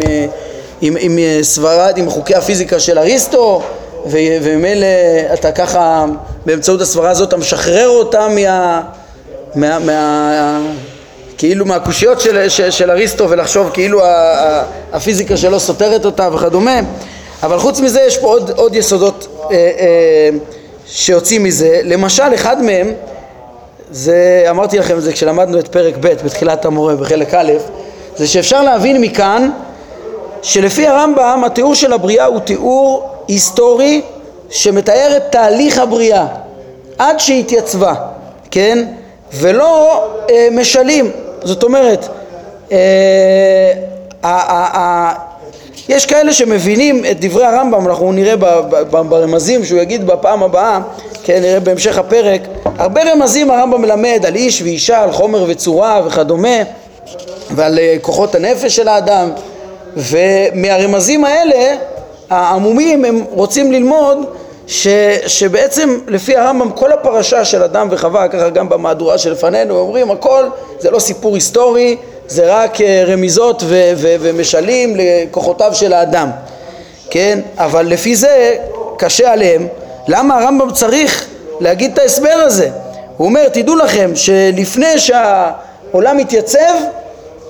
עם, עם סברד, עם חוקי הפיזיקה של אריסטו וממילא אתה ככה באמצעות הסברה הזאת אתה משחרר אותה מה... מה, מה כאילו מהקושיות של, של, של אריסטו ולחשוב כאילו הפיזיקה שלו סותרת אותה וכדומה אבל חוץ מזה יש פה עוד, עוד יסודות אה, אה, שיוצאים מזה למשל אחד מהם זה אמרתי לכם את זה כשלמדנו את פרק ב' בתחילת המורה בחלק א' זה שאפשר להבין מכאן שלפי הרמב"ם התיאור של הבריאה הוא תיאור היסטורי שמתאר את תהליך הבריאה עד שהתייצבה, כן? ולא אה, משלים זאת אומרת, אה, יש כאלה שמבינים את דברי הרמב"ם, אנחנו נראה ברמזים שהוא יגיד בפעם הבאה, כן, נראה בהמשך הפרק, הרבה רמזים הרמב"ם מלמד על איש ואישה, על חומר וצורה וכדומה, ועל אה, כוחות הנפש של האדם, ומהרמזים האלה, העמומים הם רוצים ללמוד ש, שבעצם לפי הרמב"ם כל הפרשה של אדם וחווה, ככה גם במהדורה שלפנינו, אומרים הכל זה לא סיפור היסטורי, זה רק אה, רמיזות ו, ו, ומשלים לכוחותיו של האדם, כן? אבל לפי זה קשה עליהם, למה הרמב"ם צריך להגיד את ההסבר הזה? הוא אומר, תדעו לכם שלפני שהעולם מתייצב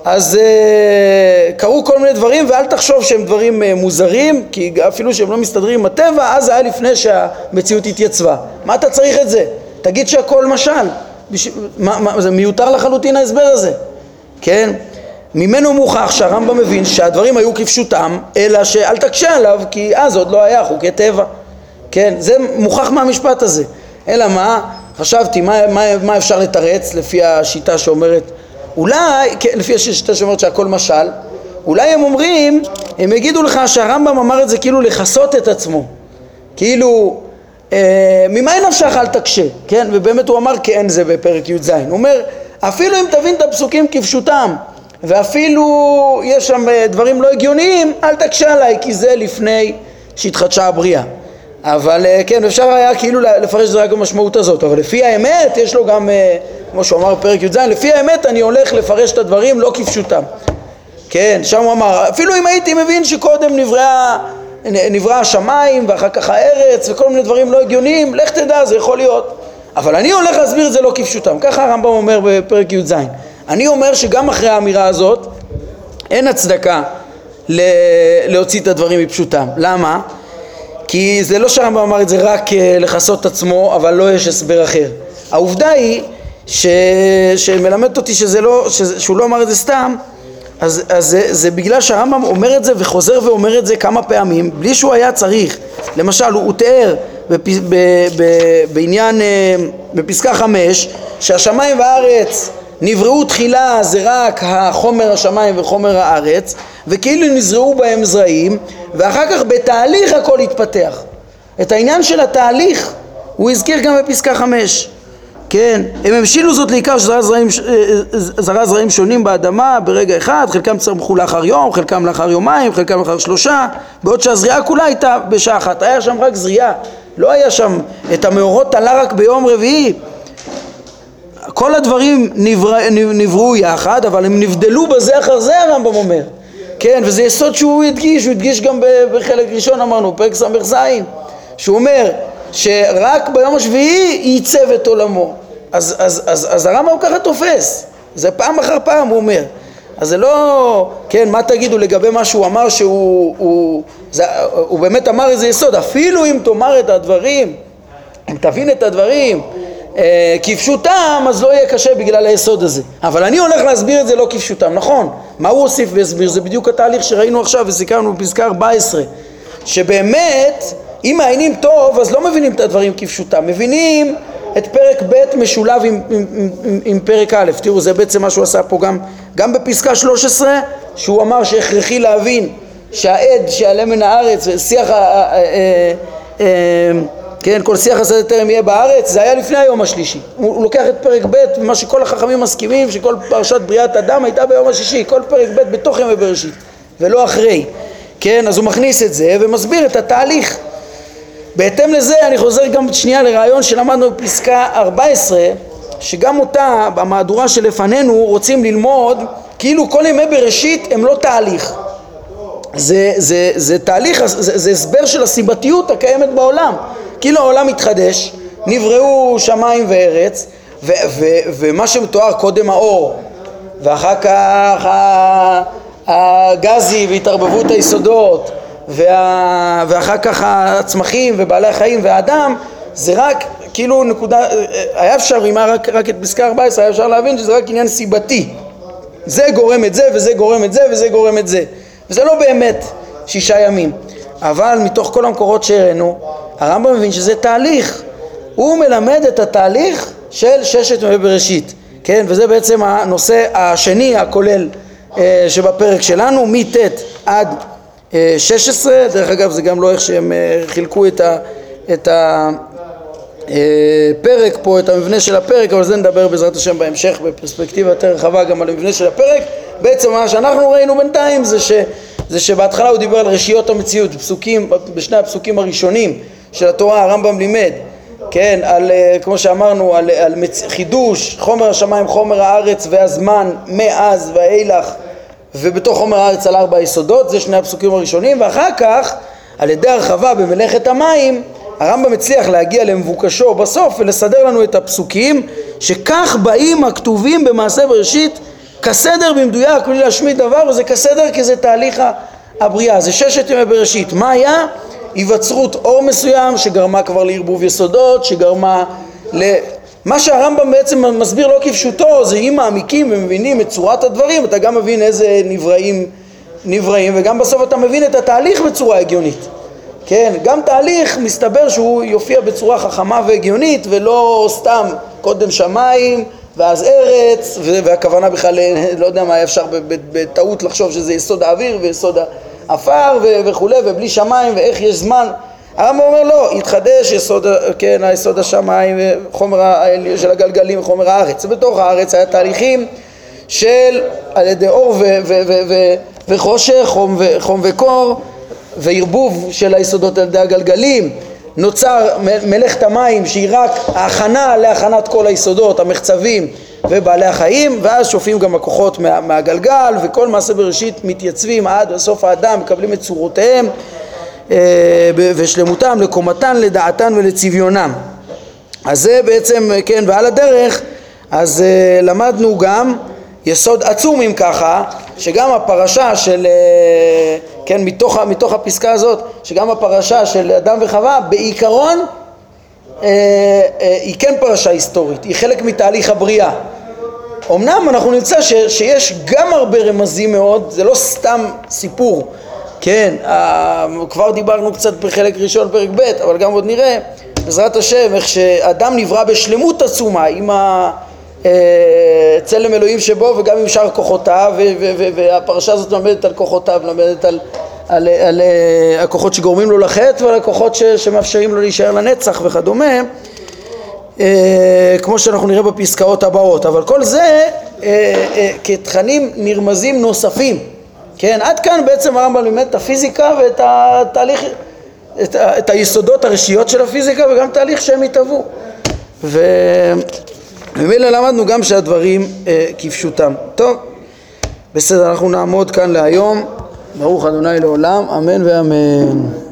אז uh, קרו כל מיני דברים ואל תחשוב שהם דברים uh, מוזרים כי אפילו שהם לא מסתדרים עם הטבע אז זה היה לפני שהמציאות התייצבה מה אתה צריך את זה? תגיד שהכל משל בש... מה, מה, זה מיותר לחלוטין ההסבר הזה כן? ממנו מוכח שהרמב"ם מבין שהדברים היו כפשוטם אלא שאל תקשה עליו כי אז עוד לא היה חוקי טבע כן? זה מוכח מהמשפט הזה אלא מה? חשבתי מה, מה, מה אפשר לתרץ לפי השיטה שאומרת אולי, לפי השיטה שאומרת שהכל משל, אולי הם אומרים, הם יגידו לך שהרמב"ם אמר את זה כאילו לכסות את עצמו, כאילו אה, ממה נפשך אל תקשה, כן? ובאמת הוא אמר כן זה בפרק י"ז, הוא אומר אפילו אם תבין את הפסוקים כפשוטם ואפילו יש שם אה, דברים לא הגיוניים, אל תקשה עליי כי זה לפני שהתחדשה הבריאה אבל אה, כן, אפשר היה כאילו לפרש את זה רק במשמעות הזאת, אבל לפי האמת יש לו גם, אה, כמו שהוא אמר בפרק י"ז, לפי האמת אני הולך לפרש את הדברים לא כפשוטם. כן, שם הוא אמר, אפילו אם הייתי מבין שקודם נברא, נברא השמיים ואחר כך הארץ וכל מיני דברים לא הגיוניים, לך תדע, זה יכול להיות. אבל אני הולך להסביר את זה לא כפשוטם, ככה הרמב"ם אומר בפרק י"ז. אני אומר שגם אחרי האמירה הזאת אין הצדקה להוציא את הדברים מפשוטם. למה? כי זה לא שהרמב"ם אמר את זה רק אה, לכסות עצמו, אבל לא יש הסבר אחר. העובדה היא ש... שמלמדת אותי שזה לא, ש... שהוא לא אמר את זה סתם, אז, אז זה, זה בגלל שהרמב"ם אומר את זה וחוזר ואומר את זה כמה פעמים, בלי שהוא היה צריך. למשל, הוא, הוא תיאר בפ... ב... ב... בעניין, אה, בפסקה חמש, שהשמיים והארץ נבראו תחילה זה רק החומר השמיים וחומר הארץ וכאילו נזרעו בהם זרעים ואחר כך בתהליך הכל התפתח. את העניין של התהליך הוא הזכיר גם בפסקה חמש. כן, הם המשילו זאת לעיקר שזרע זרעים, זרע זרעים שונים באדמה ברגע אחד, חלקם צמחו לאחר יום, חלקם לאחר יומיים, חלקם לאחר שלושה, בעוד שהזריעה כולה הייתה בשעה אחת, היה שם רק זריעה, לא היה שם את המאורות תלה רק ביום רביעי, כל הדברים נברא, נבראו יחד, אבל הם נבדלו בזה אחר זה הרמב"ם אומר? כן, וזה יסוד שהוא הדגיש, הוא הדגיש גם בחלק ראשון אמרנו, פרק ס"ז, שהוא אומר שרק ביום השביעי ייצב את עולמו. אז, אז, אז, אז הרמב"ם ככה תופס, זה פעם אחר פעם הוא אומר. אז זה לא, כן, מה תגידו לגבי מה שהוא אמר שהוא, הוא, זה, הוא באמת אמר איזה יסוד, אפילו אם תאמר את הדברים, אם תבין את הדברים אה, כפשוטם, אז לא יהיה קשה בגלל היסוד הזה. אבל אני הולך להסביר את זה לא כפשוטם, נכון. מה הוא הוסיף והסביר? זה בדיוק התהליך שראינו עכשיו וסיכרנו בפסקה 14, שבאמת, אם מעיינים טוב, אז לא מבינים את הדברים כפשוטם, מבינים את פרק ב' משולב עם, עם, עם, עם, פרק א', תראו זה בעצם מה שהוא עשה פה גם, גם בפסקה 13 שהוא אמר שהכרחי להבין שהעד שיעלה מן הארץ שיח כן, כל שיח השדה טרם יהיה בארץ, זה היה לפני היום השלישי. הוא, הוא לוקח את פרק ב', ומה שכל החכמים מסכימים, שכל פרשת בריאת אדם הייתה ביום השישי, כל פרק ב' בתוך ימי בראשית, ולא אחרי. כן, אז הוא מכניס את זה ומסביר את התהליך. בהתאם לזה אני חוזר גם שנייה לרעיון שלמדנו בפסקה 14 שגם אותה במהדורה שלפנינו רוצים ללמוד כאילו כל ימי בראשית הם לא תהליך זה, זה, זה תהליך, זה, זה הסבר של הסיבתיות הקיימת בעולם כאילו העולם מתחדש, נבראו שמיים וארץ ו, ו, ומה שמתואר קודם האור ואחר כך הגזי והתערבבות היסודות וה... ואחר כך הצמחים ובעלי החיים והאדם זה רק כאילו נקודה, היה אפשר, אם היה רק, רק את פסקה 14 היה אפשר להבין שזה רק עניין סיבתי. זה גורם את זה וזה גורם את זה וזה גורם את זה. וזה לא באמת שישה ימים אבל מתוך כל המקורות שהראינו הרמב"ם מבין שזה תהליך. הוא מלמד את התהליך של ששת ימי בראשית כן? וזה בעצם הנושא השני הכולל אה, שבפרק שלנו מט' עד 16, אה, דרך אגב זה גם לא איך שהם אה, חילקו את הפרק אה, פה, את המבנה של הפרק, אבל זה נדבר בעזרת השם בהמשך בפרספקטיבה יותר רחבה גם על המבנה של הפרק. בעצם מה שאנחנו ראינו בינתיים זה, ש, זה שבהתחלה הוא דיבר על רשיות המציאות, פסוקים, בשני הפסוקים הראשונים של התורה הרמב"ם לימד, כן, על, כמו שאמרנו, על, על מצ... חידוש, חומר השמיים, חומר הארץ והזמן מאז ואילך ובתוך חומר הארץ על ארבע יסודות, זה שני הפסוקים הראשונים, ואחר כך על ידי הרחבה במלאכת המים הרמב"ם הצליח להגיע למבוקשו בסוף ולסדר לנו את הפסוקים שכך באים הכתובים במעשה בראשית כסדר במדויק בלי להשמיד דבר וזה כסדר כי זה תהליך הבריאה, זה ששת ימי בראשית. מה היה? היווצרות אור מסוים שגרמה כבר לערבוב יסודות, שגרמה ל... מה שהרמב"ם בעצם מסביר לא כפשוטו זה אם מעמיקים ומבינים את צורת הדברים אתה גם מבין איזה נבראים נבראים וגם בסוף אתה מבין את התהליך בצורה הגיונית כן, גם תהליך מסתבר שהוא יופיע בצורה חכמה והגיונית ולא סתם קודם שמיים ואז ארץ והכוונה בכלל לא יודע מה אפשר בטעות לחשוב שזה יסוד האוויר ויסוד העפר וכולי ובלי שמיים ואיך יש זמן הרמב"ם אומר לא, התחדש יסוד, כן, היסוד השמיים, חומר של הגלגלים וחומר הארץ. ובתוך הארץ היה תהליכים של על ידי אור וחושך, חום, ו- חום וקור, וערבוב של היסודות על ידי הגלגלים. נוצר מלאכת המים שהיא רק ההכנה להכנת כל היסודות, המחצבים ובעלי החיים, ואז שופעים גם הכוחות מה, מהגלגל, וכל מעשה בראשית מתייצבים עד סוף האדם, מקבלים את צורותיהם. אה, ושלמותם, לקומתן, לדעתן ולצביונם. אז זה בעצם, כן, ועל הדרך, אז אה, למדנו גם יסוד עצום אם ככה, שגם הפרשה של, אה, כן, מתוך, מתוך הפסקה הזאת, שגם הפרשה של אדם וחווה, בעיקרון היא כן פרשה היסטורית, היא חלק מתהליך הבריאה. אמנם אנחנו נמצא ש, שיש גם הרבה רמזים מאוד, זה לא סתם סיפור כן, כבר דיברנו קצת בחלק ראשון פרק ב', אבל גם עוד נראה, בעזרת השם, איך שאדם נברא בשלמות עצומה עם הצלם אה, אלוהים שבו וגם עם שאר כוחותיו, והפרשה הזאת מלמדת על כוחותיו, מלמדת על, על, על, על אה, הכוחות שגורמים לו לחטא ועל הכוחות ש, שמאפשרים לו להישאר לנצח וכדומה, אה, כמו שאנחנו נראה בפסקאות הבאות, אבל כל זה כתכנים נרמזים נוספים. כן, עד כאן בעצם הרמב"ם לימד את הפיזיקה ואת התהליך, את, את היסודות הראשיות של הפיזיקה וגם תהליך שהם התהוו. וממילא למדנו גם שהדברים אה, כפשוטם. טוב, בסדר, אנחנו נעמוד כאן להיום. ברוך אדוני לעולם, אמן ואמן.